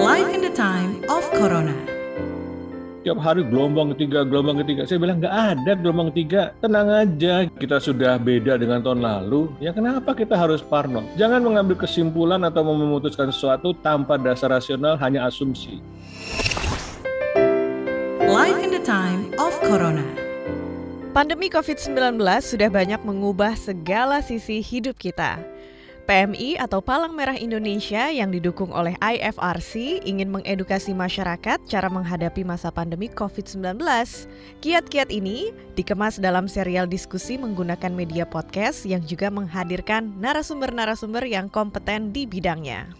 Life in the time of Corona. Tiap hari gelombang ketiga, gelombang ketiga. Saya bilang nggak ada gelombang ketiga. Tenang aja, kita sudah beda dengan tahun lalu. Ya kenapa kita harus parno? Jangan mengambil kesimpulan atau memutuskan sesuatu tanpa dasar rasional, hanya asumsi. Life in the time of Corona. Pandemi COVID-19 sudah banyak mengubah segala sisi hidup kita. PMI atau Palang Merah Indonesia yang didukung oleh IFRC ingin mengedukasi masyarakat cara menghadapi masa pandemi COVID-19. Kiat-kiat ini dikemas dalam serial diskusi menggunakan media podcast yang juga menghadirkan narasumber-narasumber yang kompeten di bidangnya.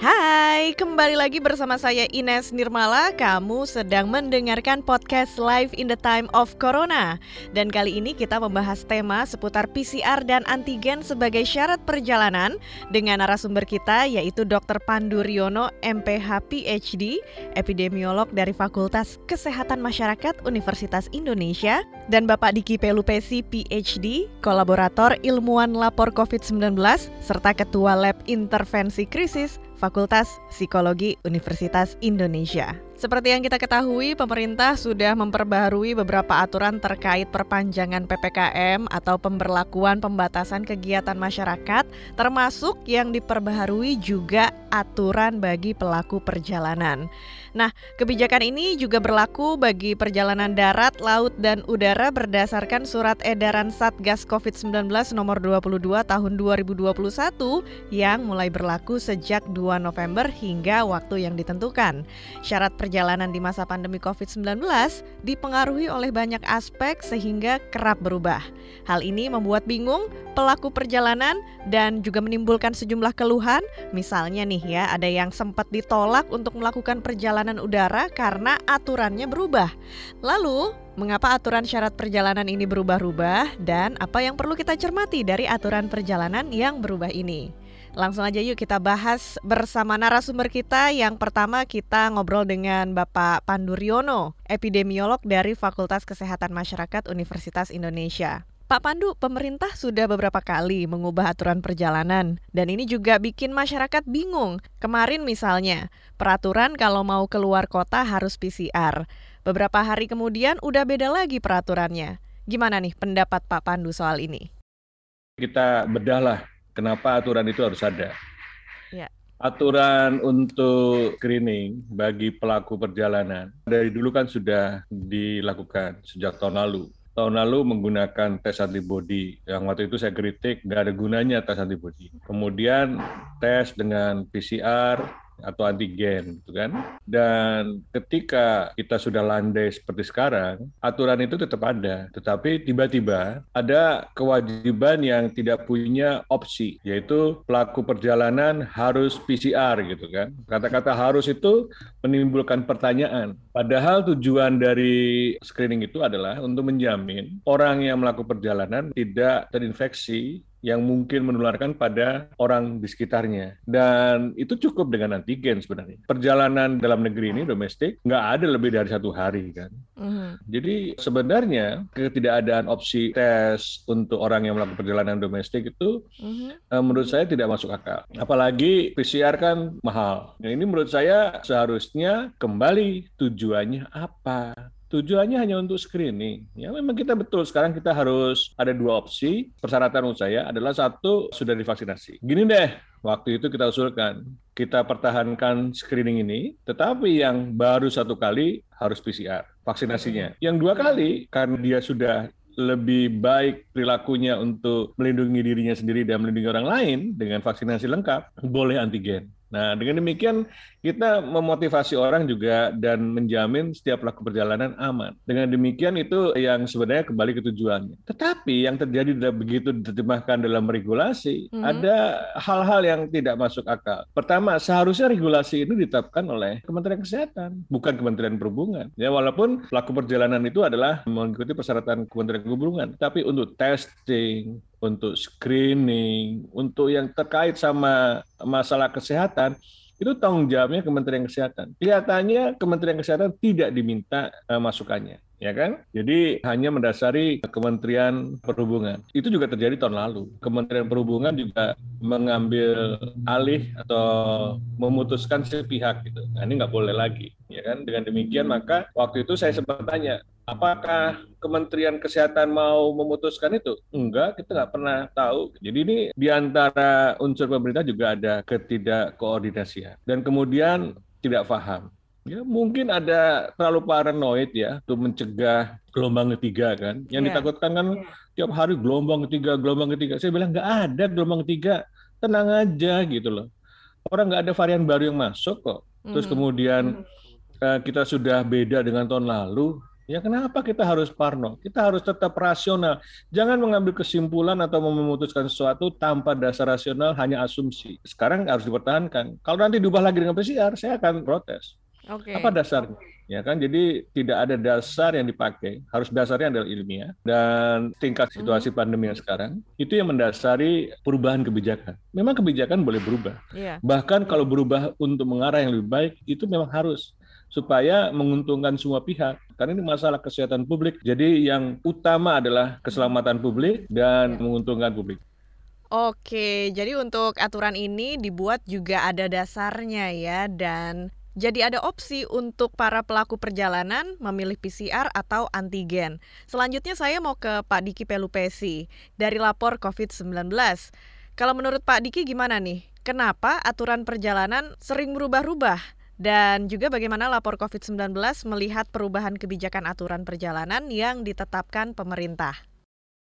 Hai, kembali lagi bersama saya Ines Nirmala. Kamu sedang mendengarkan podcast Live in the Time of Corona. Dan kali ini kita membahas tema seputar PCR dan antigen sebagai syarat perjalanan dengan narasumber kita yaitu Dr. Pandu Riono, MPH PhD, epidemiolog dari Fakultas Kesehatan Masyarakat Universitas Indonesia dan Bapak Diki Pelupesi PhD, kolaborator ilmuwan lapor COVID-19 serta Ketua Lab Intervensi Krisis Fakultas Psikologi Universitas Indonesia. Seperti yang kita ketahui, pemerintah sudah memperbaharui beberapa aturan terkait perpanjangan PPKM atau pemberlakuan pembatasan kegiatan masyarakat, termasuk yang diperbaharui juga aturan bagi pelaku perjalanan. Nah, kebijakan ini juga berlaku bagi perjalanan darat, laut, dan udara berdasarkan surat edaran Satgas COVID-19 nomor 22 tahun 2021 yang mulai berlaku sejak 2 November hingga waktu yang ditentukan. Syarat perjalanan di masa pandemi COVID-19 dipengaruhi oleh banyak aspek sehingga kerap berubah. Hal ini membuat bingung pelaku perjalanan dan juga menimbulkan sejumlah keluhan. Misalnya nih ya, ada yang sempat ditolak untuk melakukan perjalanan perjalanan udara karena aturannya berubah. Lalu, mengapa aturan syarat perjalanan ini berubah-ubah dan apa yang perlu kita cermati dari aturan perjalanan yang berubah ini? Langsung aja yuk kita bahas bersama narasumber kita. Yang pertama kita ngobrol dengan Bapak Pandu Riono, epidemiolog dari Fakultas Kesehatan Masyarakat Universitas Indonesia. Pak Pandu, pemerintah sudah beberapa kali mengubah aturan perjalanan dan ini juga bikin masyarakat bingung. Kemarin misalnya, peraturan kalau mau keluar kota harus PCR. Beberapa hari kemudian udah beda lagi peraturannya. Gimana nih pendapat Pak Pandu soal ini? Kita bedahlah kenapa aturan itu harus ada. Ya. Aturan untuk screening bagi pelaku perjalanan dari dulu kan sudah dilakukan sejak tahun lalu tahun lalu menggunakan tes antibody. Yang waktu itu saya kritik nggak ada gunanya tes antibody. Kemudian tes dengan PCR, atau antigen gitu kan. Dan ketika kita sudah landai seperti sekarang, aturan itu tetap ada, tetapi tiba-tiba ada kewajiban yang tidak punya opsi, yaitu pelaku perjalanan harus PCR gitu kan. Kata-kata harus itu menimbulkan pertanyaan. Padahal tujuan dari screening itu adalah untuk menjamin orang yang melakukan perjalanan tidak terinfeksi yang mungkin menularkan pada orang di sekitarnya. Dan itu cukup dengan antigen sebenarnya. Perjalanan dalam negeri ini domestik nggak ada lebih dari satu hari kan. Mm-hmm. Jadi sebenarnya ketidakadaan opsi tes untuk orang yang melakukan perjalanan domestik itu mm-hmm. menurut saya tidak masuk akal. Apalagi PCR kan mahal. Nah, ini menurut saya seharusnya kembali tujuannya apa? Tujuannya hanya untuk screening. Ya memang kita betul sekarang kita harus ada dua opsi. Persyaratan menurut saya adalah satu sudah divaksinasi. Gini deh, waktu itu kita usulkan kita pertahankan screening ini, tetapi yang baru satu kali harus PCR vaksinasinya. Yang dua kali karena dia sudah lebih baik perilakunya untuk melindungi dirinya sendiri dan melindungi orang lain dengan vaksinasi lengkap, boleh antigen. Nah, dengan demikian kita memotivasi orang juga dan menjamin setiap pelaku perjalanan aman. Dengan demikian itu yang sebenarnya kembali ke tujuannya. Tetapi yang terjadi tidak begitu diterjemahkan dalam regulasi, hmm. ada hal-hal yang tidak masuk akal. Pertama, seharusnya regulasi ini ditetapkan oleh Kementerian Kesehatan, bukan Kementerian Perhubungan. Ya, walaupun pelaku perjalanan itu adalah mengikuti persyaratan Kementerian Perhubungan, tapi untuk testing, untuk screening, untuk yang terkait sama masalah kesehatan, itu tanggung jawabnya Kementerian Kesehatan. Kelihatannya Kementerian Kesehatan tidak diminta uh, masukannya. Ya kan? Jadi hanya mendasari Kementerian Perhubungan. Itu juga terjadi tahun lalu. Kementerian Perhubungan juga mengambil alih atau memutuskan sepihak gitu. Nah ini nggak boleh lagi, ya kan? Dengan demikian maka waktu itu saya sempat tanya, apakah Kementerian Kesehatan mau memutuskan itu? Enggak, kita nggak pernah tahu. Jadi ini di antara unsur pemerintah juga ada ketidakkoordinasian dan kemudian tidak paham Ya, mungkin ada terlalu paranoid ya untuk mencegah gelombang ketiga kan. Yang yeah. ditakutkan kan yeah. tiap hari gelombang ketiga, gelombang ketiga. Saya bilang nggak ada gelombang ketiga, tenang aja gitu loh. Orang nggak ada varian baru yang masuk kok. Terus mm. kemudian mm. uh, kita sudah beda dengan tahun lalu. Ya kenapa kita harus parno? Kita harus tetap rasional. Jangan mengambil kesimpulan atau memutuskan sesuatu tanpa dasar rasional hanya asumsi. Sekarang harus dipertahankan. Kalau nanti diubah lagi dengan PCR, saya akan protes. Okay. Apa dasarnya? Ya kan, jadi tidak ada dasar yang dipakai. Harus dasarnya adalah ilmiah dan tingkat situasi hmm. pandemi yang sekarang itu yang mendasari perubahan kebijakan. Memang kebijakan boleh berubah. Yeah. Bahkan kalau berubah untuk mengarah yang lebih baik itu memang harus supaya menguntungkan semua pihak. Karena ini masalah kesehatan publik. Jadi yang utama adalah keselamatan publik dan iya. menguntungkan publik. Oke, jadi untuk aturan ini dibuat juga ada dasarnya ya dan jadi ada opsi untuk para pelaku perjalanan memilih PCR atau antigen. Selanjutnya saya mau ke Pak Diki Pelupesi dari lapor COVID-19. Kalau menurut Pak Diki gimana nih? Kenapa aturan perjalanan sering berubah-ubah? Dan juga bagaimana lapor COVID-19 melihat perubahan kebijakan aturan perjalanan yang ditetapkan pemerintah?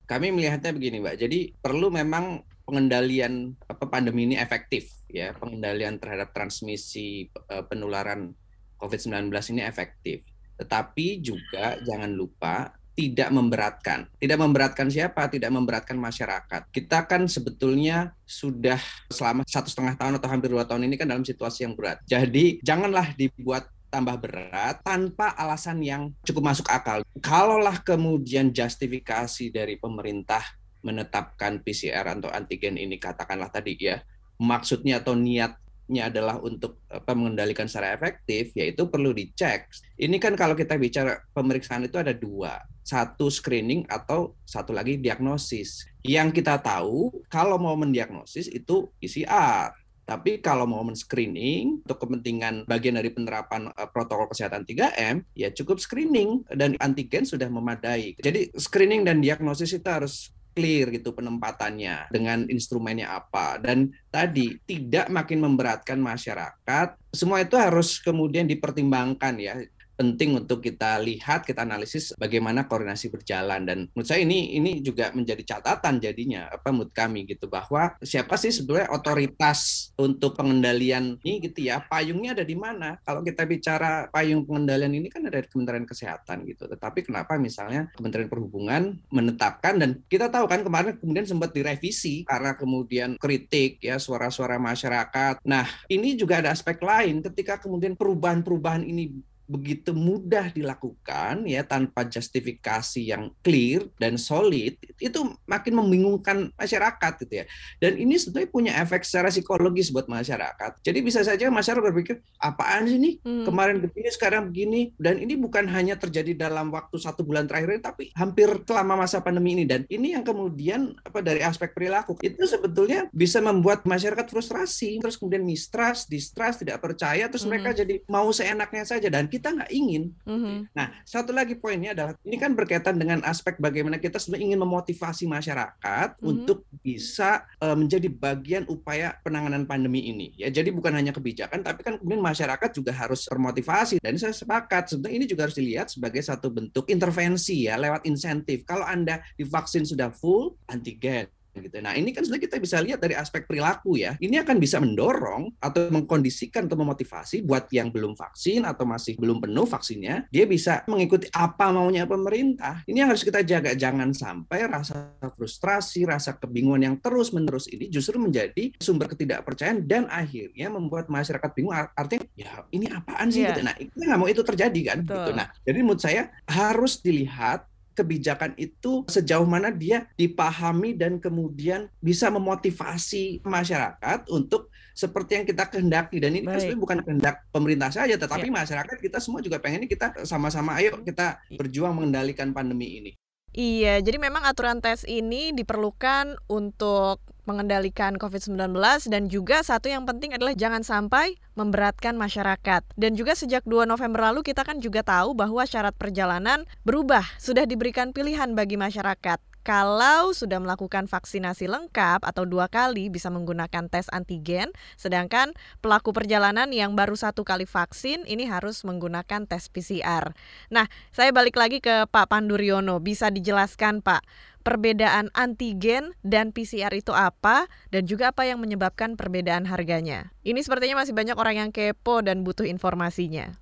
Kami melihatnya begini, Mbak. Jadi perlu memang pengendalian pandemi ini efektif ya pengendalian terhadap transmisi uh, penularan COVID-19 ini efektif tetapi juga jangan lupa tidak memberatkan. Tidak memberatkan siapa? Tidak memberatkan masyarakat. Kita kan sebetulnya sudah selama satu setengah tahun atau hampir dua tahun ini kan dalam situasi yang berat. Jadi janganlah dibuat tambah berat tanpa alasan yang cukup masuk akal. Kalaulah kemudian justifikasi dari pemerintah menetapkan PCR atau antigen ini katakanlah tadi ya maksudnya atau niatnya adalah untuk apa mengendalikan secara efektif yaitu perlu dicek. Ini kan kalau kita bicara pemeriksaan itu ada dua, satu screening atau satu lagi diagnosis. Yang kita tahu kalau mau mendiagnosis itu PCR. Tapi kalau mau men-screening untuk kepentingan bagian dari penerapan uh, protokol kesehatan 3M, ya cukup screening dan antigen sudah memadai. Jadi screening dan diagnosis itu harus clear gitu penempatannya dengan instrumennya apa. Dan tadi tidak makin memberatkan masyarakat semua itu harus kemudian dipertimbangkan ya penting untuk kita lihat, kita analisis bagaimana koordinasi berjalan. Dan menurut saya ini ini juga menjadi catatan jadinya apa menurut kami gitu bahwa siapa sih sebenarnya otoritas untuk pengendalian ini gitu ya? Payungnya ada di mana? Kalau kita bicara payung pengendalian ini kan ada di Kementerian Kesehatan gitu. Tetapi kenapa misalnya Kementerian Perhubungan menetapkan dan kita tahu kan kemarin kemudian sempat direvisi karena kemudian kritik ya suara-suara masyarakat. Nah ini juga ada aspek lain ketika kemudian perubahan-perubahan ini begitu mudah dilakukan ya tanpa justifikasi yang clear dan solid itu makin membingungkan masyarakat gitu ya. Dan ini sebetulnya punya efek secara psikologis buat masyarakat. Jadi bisa saja masyarakat berpikir apaan sih nih hmm. kemarin begini sekarang begini. Dan ini bukan hanya terjadi dalam waktu satu bulan terakhir ini tapi hampir selama masa pandemi ini. Dan ini yang kemudian apa dari aspek perilaku. Itu sebetulnya bisa membuat masyarakat frustrasi terus kemudian mistrust distrust tidak percaya terus hmm. mereka jadi mau seenaknya saja. Dan kita nggak ingin. Mm-hmm. Nah, satu lagi poinnya adalah ini kan berkaitan dengan aspek bagaimana kita sebenarnya ingin memotivasi masyarakat mm-hmm. untuk bisa uh, menjadi bagian upaya penanganan pandemi ini. Ya, jadi bukan hanya kebijakan, tapi kan kemudian masyarakat juga harus termotivasi. Dan saya sepakat sebenarnya ini juga harus dilihat sebagai satu bentuk intervensi ya lewat insentif. Kalau anda divaksin sudah full antigen gitu. Nah, ini kan sebenarnya kita bisa lihat dari aspek perilaku ya. Ini akan bisa mendorong atau mengkondisikan atau memotivasi buat yang belum vaksin atau masih belum penuh vaksinnya, dia bisa mengikuti apa maunya pemerintah. Ini yang harus kita jaga jangan sampai rasa frustrasi, rasa kebingungan yang terus-menerus ini justru menjadi sumber ketidakpercayaan dan akhirnya membuat masyarakat bingung artinya ya ini apaan sih yeah. gitu. Nah, kita nggak mau itu terjadi kan gitu. Nah, jadi menurut saya harus dilihat kebijakan itu sejauh mana dia dipahami dan kemudian bisa memotivasi masyarakat untuk seperti yang kita kehendaki dan ini kan sebenarnya bukan kehendak pemerintah saja tetapi ya. masyarakat kita semua juga pengen ini kita sama-sama ayo kita berjuang mengendalikan pandemi ini. Iya, jadi memang aturan tes ini diperlukan untuk mengendalikan COVID-19 dan juga satu yang penting adalah jangan sampai memberatkan masyarakat. Dan juga sejak 2 November lalu kita kan juga tahu bahwa syarat perjalanan berubah, sudah diberikan pilihan bagi masyarakat. Kalau sudah melakukan vaksinasi lengkap atau dua kali bisa menggunakan tes antigen, sedangkan pelaku perjalanan yang baru satu kali vaksin ini harus menggunakan tes PCR. Nah, saya balik lagi ke Pak Panduryono, bisa dijelaskan Pak, perbedaan antigen dan PCR itu apa dan juga apa yang menyebabkan perbedaan harganya. Ini sepertinya masih banyak orang yang kepo dan butuh informasinya.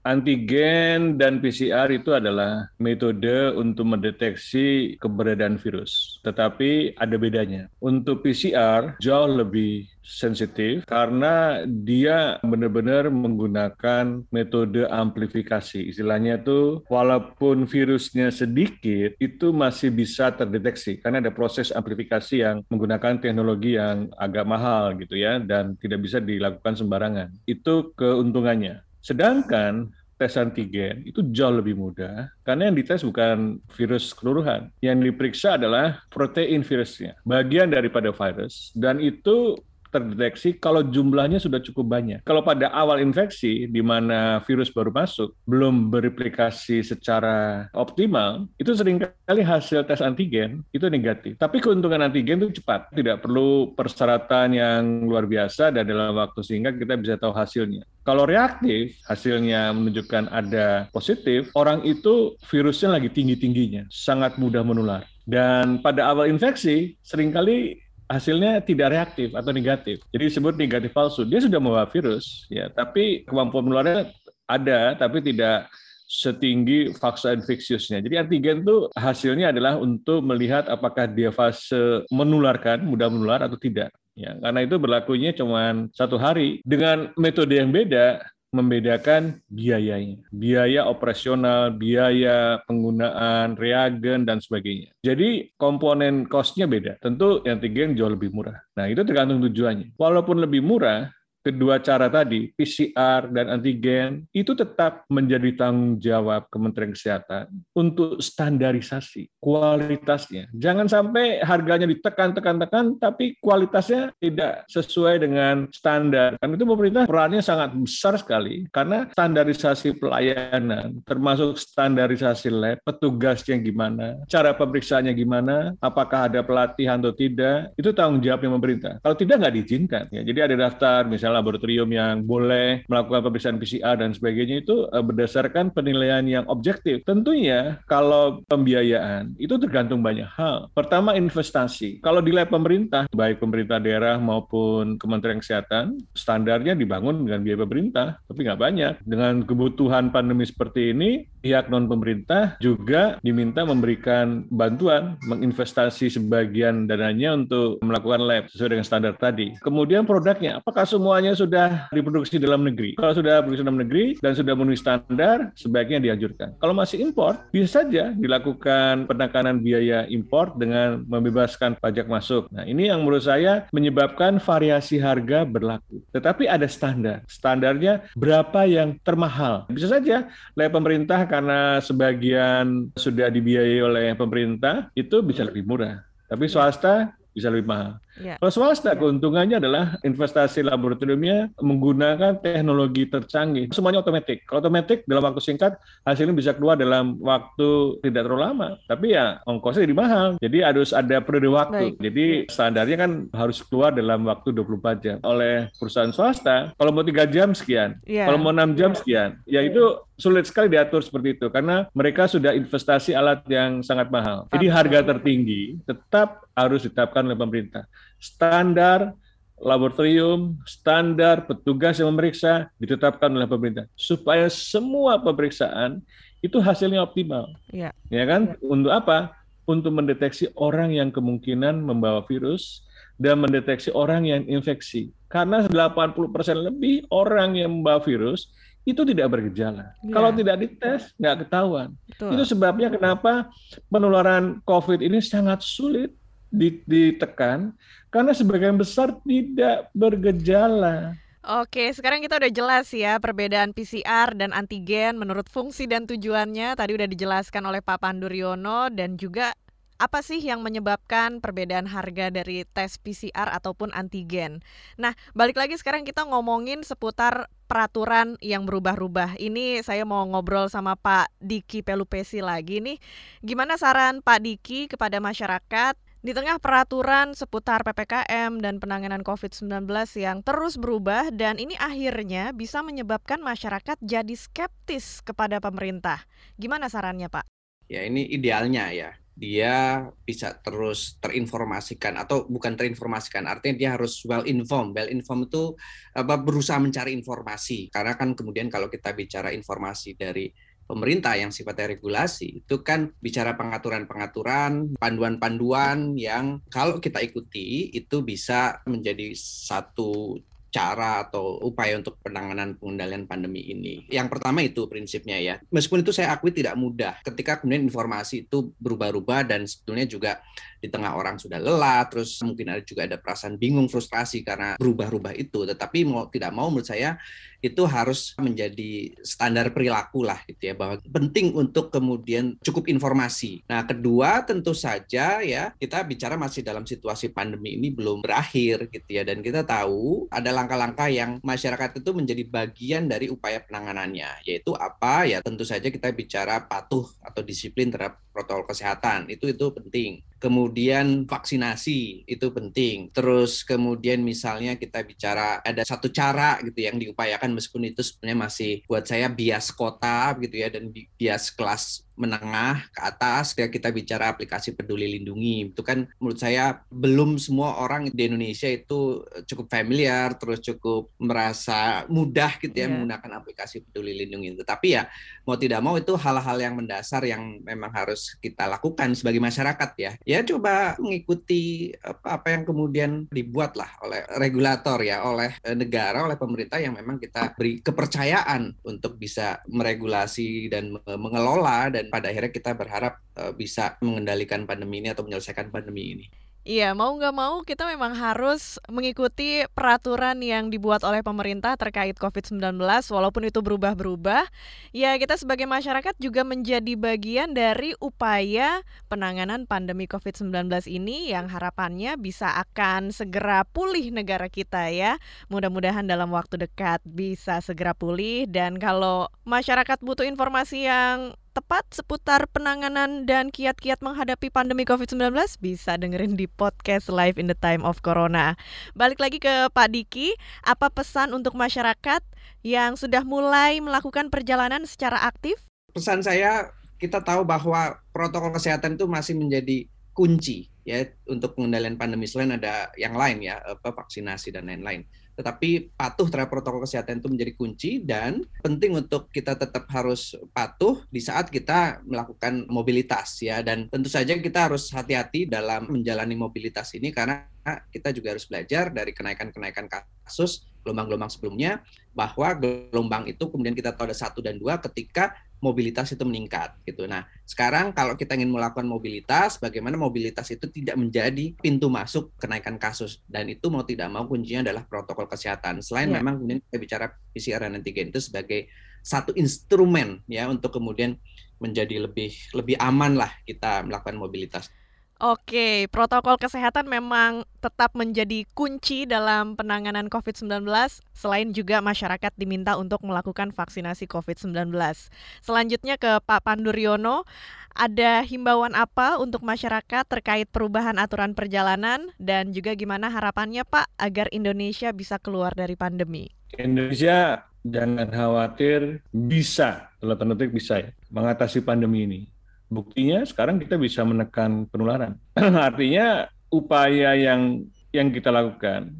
Antigen dan PCR itu adalah metode untuk mendeteksi keberadaan virus, tetapi ada bedanya. Untuk PCR jauh lebih sensitif karena dia benar-benar menggunakan metode amplifikasi. Istilahnya itu walaupun virusnya sedikit itu masih bisa terdeteksi karena ada proses amplifikasi yang menggunakan teknologi yang agak mahal gitu ya dan tidak bisa dilakukan sembarangan. Itu keuntungannya. Sedangkan tes antigen itu jauh lebih mudah karena yang dites bukan virus keseluruhan. Yang diperiksa adalah protein virusnya, bagian daripada virus dan itu terdeteksi kalau jumlahnya sudah cukup banyak. Kalau pada awal infeksi, di mana virus baru masuk, belum bereplikasi secara optimal, itu sering kali hasil tes antigen itu negatif. Tapi keuntungan antigen itu cepat, tidak perlu persyaratan yang luar biasa dan dalam waktu sehingga kita bisa tahu hasilnya. Kalau reaktif, hasilnya menunjukkan ada positif, orang itu virusnya lagi tinggi-tingginya, sangat mudah menular. Dan pada awal infeksi, sering kali hasilnya tidak reaktif atau negatif. Jadi disebut negatif palsu. Dia sudah membawa virus, ya, tapi kemampuan menularnya ada, tapi tidak setinggi faksa infeksiusnya. Jadi antigen itu hasilnya adalah untuk melihat apakah dia fase menularkan, mudah menular atau tidak. Ya, karena itu berlakunya cuma satu hari. Dengan metode yang beda, membedakan biayanya, biaya operasional, biaya penggunaan reagen dan sebagainya. Jadi komponen cost-nya beda. Tentu yang antigen jauh lebih murah. Nah, itu tergantung tujuannya. Walaupun lebih murah, kedua cara tadi, PCR dan antigen, itu tetap menjadi tanggung jawab Kementerian Kesehatan untuk standarisasi kualitasnya. Jangan sampai harganya ditekan-tekan-tekan, tapi kualitasnya tidak sesuai dengan standar. Kan itu pemerintah perannya sangat besar sekali, karena standarisasi pelayanan, termasuk standarisasi lab, petugasnya gimana, cara pemeriksaannya gimana, apakah ada pelatihan atau tidak, itu tanggung jawabnya pemerintah. Kalau tidak, nggak diizinkan. Ya, jadi ada daftar, misalnya laboratorium yang boleh melakukan pemeriksaan PCR dan sebagainya itu eh, berdasarkan penilaian yang objektif. Tentunya kalau pembiayaan itu tergantung banyak hal. Pertama investasi. Kalau di lab pemerintah, baik pemerintah daerah maupun Kementerian Kesehatan, standarnya dibangun dengan biaya pemerintah, tapi nggak banyak. Dengan kebutuhan pandemi seperti ini, pihak non pemerintah juga diminta memberikan bantuan menginvestasi sebagian dananya untuk melakukan lab sesuai dengan standar tadi. Kemudian produknya, apakah semuanya sudah diproduksi dalam negeri? Kalau sudah produksi dalam negeri dan sudah memenuhi standar, sebaiknya dianjurkan. Kalau masih impor, bisa saja dilakukan penekanan biaya impor dengan membebaskan pajak masuk. Nah, ini yang menurut saya menyebabkan variasi harga berlaku. Tetapi ada standar. Standarnya berapa yang termahal. Bisa saja lab pemerintah karena sebagian sudah dibiayai oleh pemerintah, itu bisa lebih murah. Tapi swasta bisa lebih mahal. Ya. Kalau swasta keuntungannya adalah investasi laboratoriumnya menggunakan teknologi tercanggih. Semuanya otomatis. Kalau otomatis dalam waktu singkat hasilnya bisa keluar dalam waktu tidak terlalu lama. Tapi ya ongkosnya jadi mahal. Jadi harus ada periode waktu. Baik. Jadi standarnya kan harus keluar dalam waktu 24 jam. Oleh perusahaan swasta, kalau mau tiga jam sekian, ya. kalau mau enam jam sekian, ya itu sulit sekali diatur seperti itu karena mereka sudah investasi alat yang sangat mahal. Jadi harga tertinggi tetap harus ditetapkan oleh pemerintah standar laboratorium, standar petugas yang memeriksa ditetapkan oleh pemerintah supaya semua pemeriksaan itu hasilnya optimal. Ya, ya kan? Ya. Untuk apa? Untuk mendeteksi orang yang kemungkinan membawa virus dan mendeteksi orang yang infeksi. Karena 80% lebih orang yang membawa virus itu tidak bergejala. Iya. Kalau tidak dites, nggak ketahuan. Betul. Itu sebabnya kenapa penularan COVID ini sangat sulit di- ditekan karena sebagian besar tidak bergejala. Oke, sekarang kita udah jelas ya perbedaan PCR dan antigen menurut fungsi dan tujuannya tadi udah dijelaskan oleh Pak Panduryono dan juga apa sih yang menyebabkan perbedaan harga dari tes PCR ataupun antigen. Nah, balik lagi sekarang kita ngomongin seputar peraturan yang berubah-ubah. Ini saya mau ngobrol sama Pak Diki Pelupesi lagi nih. Gimana saran Pak Diki kepada masyarakat di tengah peraturan seputar PPKM dan penanganan COVID-19 yang terus berubah dan ini akhirnya bisa menyebabkan masyarakat jadi skeptis kepada pemerintah. Gimana sarannya, Pak? Ya ini idealnya ya. Dia bisa terus terinformasikan atau bukan terinformasikan, artinya dia harus well informed. Well informed itu berusaha mencari informasi. Karena kan kemudian kalau kita bicara informasi dari pemerintah yang sifatnya regulasi itu kan bicara pengaturan-pengaturan, panduan-panduan yang kalau kita ikuti itu bisa menjadi satu cara atau upaya untuk penanganan pengendalian pandemi ini. Yang pertama itu prinsipnya ya. Meskipun itu saya akui tidak mudah ketika kemudian informasi itu berubah-ubah dan sebetulnya juga di tengah orang sudah lelah, terus mungkin ada juga ada perasaan bingung, frustrasi karena berubah-ubah itu. Tetapi mau tidak mau menurut saya itu harus menjadi standar perilaku lah gitu ya bahwa penting untuk kemudian cukup informasi. Nah, kedua tentu saja ya kita bicara masih dalam situasi pandemi ini belum berakhir gitu ya dan kita tahu ada langkah-langkah yang masyarakat itu menjadi bagian dari upaya penanganannya yaitu apa ya tentu saja kita bicara patuh atau disiplin terhadap protokol kesehatan itu itu penting kemudian vaksinasi itu penting. Terus kemudian misalnya kita bicara ada satu cara gitu yang diupayakan meskipun itu sebenarnya masih buat saya bias kota gitu ya dan bias kelas menengah ke atas ya kita bicara aplikasi peduli lindungi. Itu kan menurut saya belum semua orang di Indonesia itu cukup familiar terus cukup merasa mudah gitu ya Yeah. menggunakan aplikasi peduli lindungi itu. Tapi ya mau tidak mau itu hal-hal yang mendasar yang memang harus kita lakukan sebagai masyarakat ya. Ya coba mengikuti apa, apa yang kemudian dibuat lah oleh regulator ya oleh eh, negara oleh pemerintah yang memang kita beri kepercayaan untuk bisa meregulasi dan me- mengelola dan pada akhirnya kita berharap eh, bisa mengendalikan pandemi ini atau menyelesaikan pandemi ini. Iya, mau nggak mau kita memang harus mengikuti peraturan yang dibuat oleh pemerintah terkait COVID-19 walaupun itu berubah-berubah. Ya, kita sebagai masyarakat juga menjadi bagian dari upaya penanganan pandemi COVID-19 ini yang harapannya bisa akan segera pulih negara kita ya. Mudah-mudahan dalam waktu dekat bisa segera pulih dan kalau masyarakat butuh informasi yang tepat seputar penanganan dan kiat-kiat menghadapi pandemi COVID-19 bisa dengerin di podcast Live in the Time of Corona. Balik lagi ke Pak Diki, apa pesan untuk masyarakat yang sudah mulai melakukan perjalanan secara aktif? Pesan saya kita tahu bahwa protokol kesehatan itu masih menjadi kunci ya untuk pengendalian pandemi selain ada yang lain ya apa vaksinasi dan lain-lain. Tetapi patuh terhadap protokol kesehatan itu menjadi kunci dan penting untuk kita tetap harus patuh di saat kita melakukan mobilitas ya. Dan tentu saja kita harus hati-hati dalam menjalani mobilitas ini karena kita juga harus belajar dari kenaikan-kenaikan kasus gelombang-gelombang sebelumnya bahwa gelombang itu kemudian kita tahu ada satu dan dua ketika mobilitas itu meningkat gitu. Nah, sekarang kalau kita ingin melakukan mobilitas, bagaimana mobilitas itu tidak menjadi pintu masuk kenaikan kasus dan itu mau tidak mau kuncinya adalah protokol kesehatan. Selain Ya. memang kemudian kita bicara PCR dan antigen itu sebagai satu instrumen ya untuk kemudian menjadi lebih lebih aman lah kita melakukan mobilitas. Oke, protokol kesehatan memang tetap menjadi kunci dalam penanganan COVID-19 selain juga masyarakat diminta untuk melakukan vaksinasi COVID-19. Selanjutnya ke Pak Panduryono, ada himbauan apa untuk masyarakat terkait perubahan aturan perjalanan dan juga gimana harapannya Pak agar Indonesia bisa keluar dari pandemi? Indonesia jangan khawatir bisa, dalam tanda bisa ya, mengatasi pandemi ini. Buktinya sekarang kita bisa menekan penularan. Artinya upaya yang yang kita lakukan,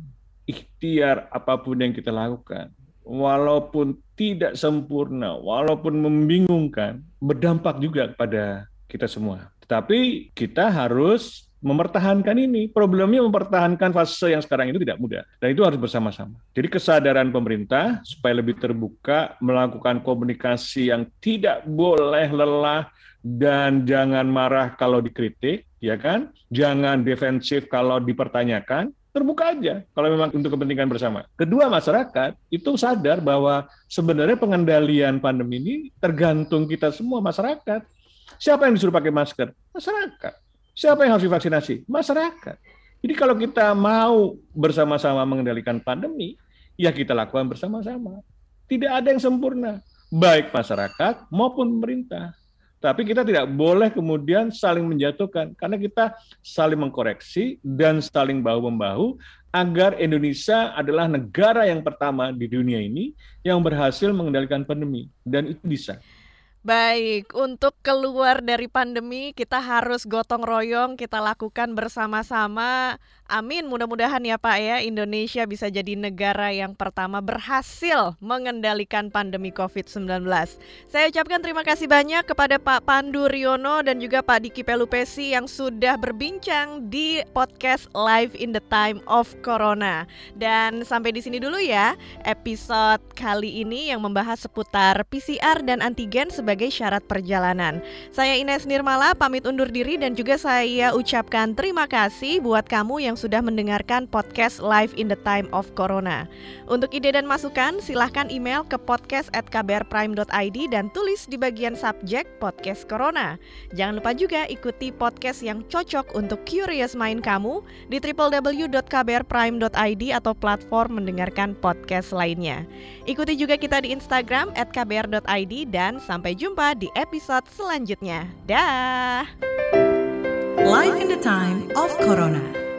ikhtiar apa pun yang kita lakukan, walaupun tidak sempurna, walaupun membingungkan, berdampak juga kepada kita semua. Tetapi kita harus mempertahankan ini. Problemnya mempertahankan fase yang sekarang itu tidak mudah. Dan itu harus bersama-sama. Jadi kesadaran pemerintah supaya lebih terbuka, melakukan komunikasi yang tidak boleh lelah, dan jangan marah kalau dikritik, ya kan? Jangan defensif kalau dipertanyakan, terbuka aja kalau memang untuk kepentingan bersama. Kedua, masyarakat itu sadar bahwa sebenarnya pengendalian pandemi ini tergantung kita semua masyarakat. Siapa yang disuruh pakai masker? Masyarakat. Siapa yang harus divaksinasi? Masyarakat. Jadi kalau kita mau bersama-sama mengendalikan pandemi, ya kita lakukan bersama-sama. Tidak ada yang sempurna, baik masyarakat maupun pemerintah. Tapi kita tidak boleh kemudian saling menjatuhkan karena kita saling mengkoreksi dan saling bahu-membahu agar Indonesia adalah negara yang pertama di dunia ini yang berhasil mengendalikan pandemi dan itu bisa. Baik, untuk keluar dari pandemi kita harus gotong royong, kita lakukan bersama-sama. Amin, mudah-mudahan ya Pak ya Indonesia bisa jadi negara yang pertama berhasil mengendalikan pandemi COVID-19. Saya ucapkan terima kasih banyak kepada Pak Pandu Riono dan juga Pak Diki Pelupesi yang sudah berbincang di podcast Live in the Time of Corona. Dan sampai di sini dulu ya episode kali ini yang membahas seputar PCR dan antigen sebagai syarat perjalanan. Saya Ines Nirmala pamit undur diri dan juga saya ucapkan terima kasih buat kamu yang sudah mendengarkan podcast Live in the Time of Corona. Untuk ide dan masukan silahkan email ke podcast@kbrprime.id dan tulis di bagian subjek podcast Corona. Jangan lupa juga ikuti podcast yang cocok untuk curious mind kamu di www.kbrprime.id atau platform mendengarkan podcast lainnya. Ikuti juga kita di Instagram @kbr.id dan sampai jumpa di episode selanjutnya. Dah. Life in the time of Corona.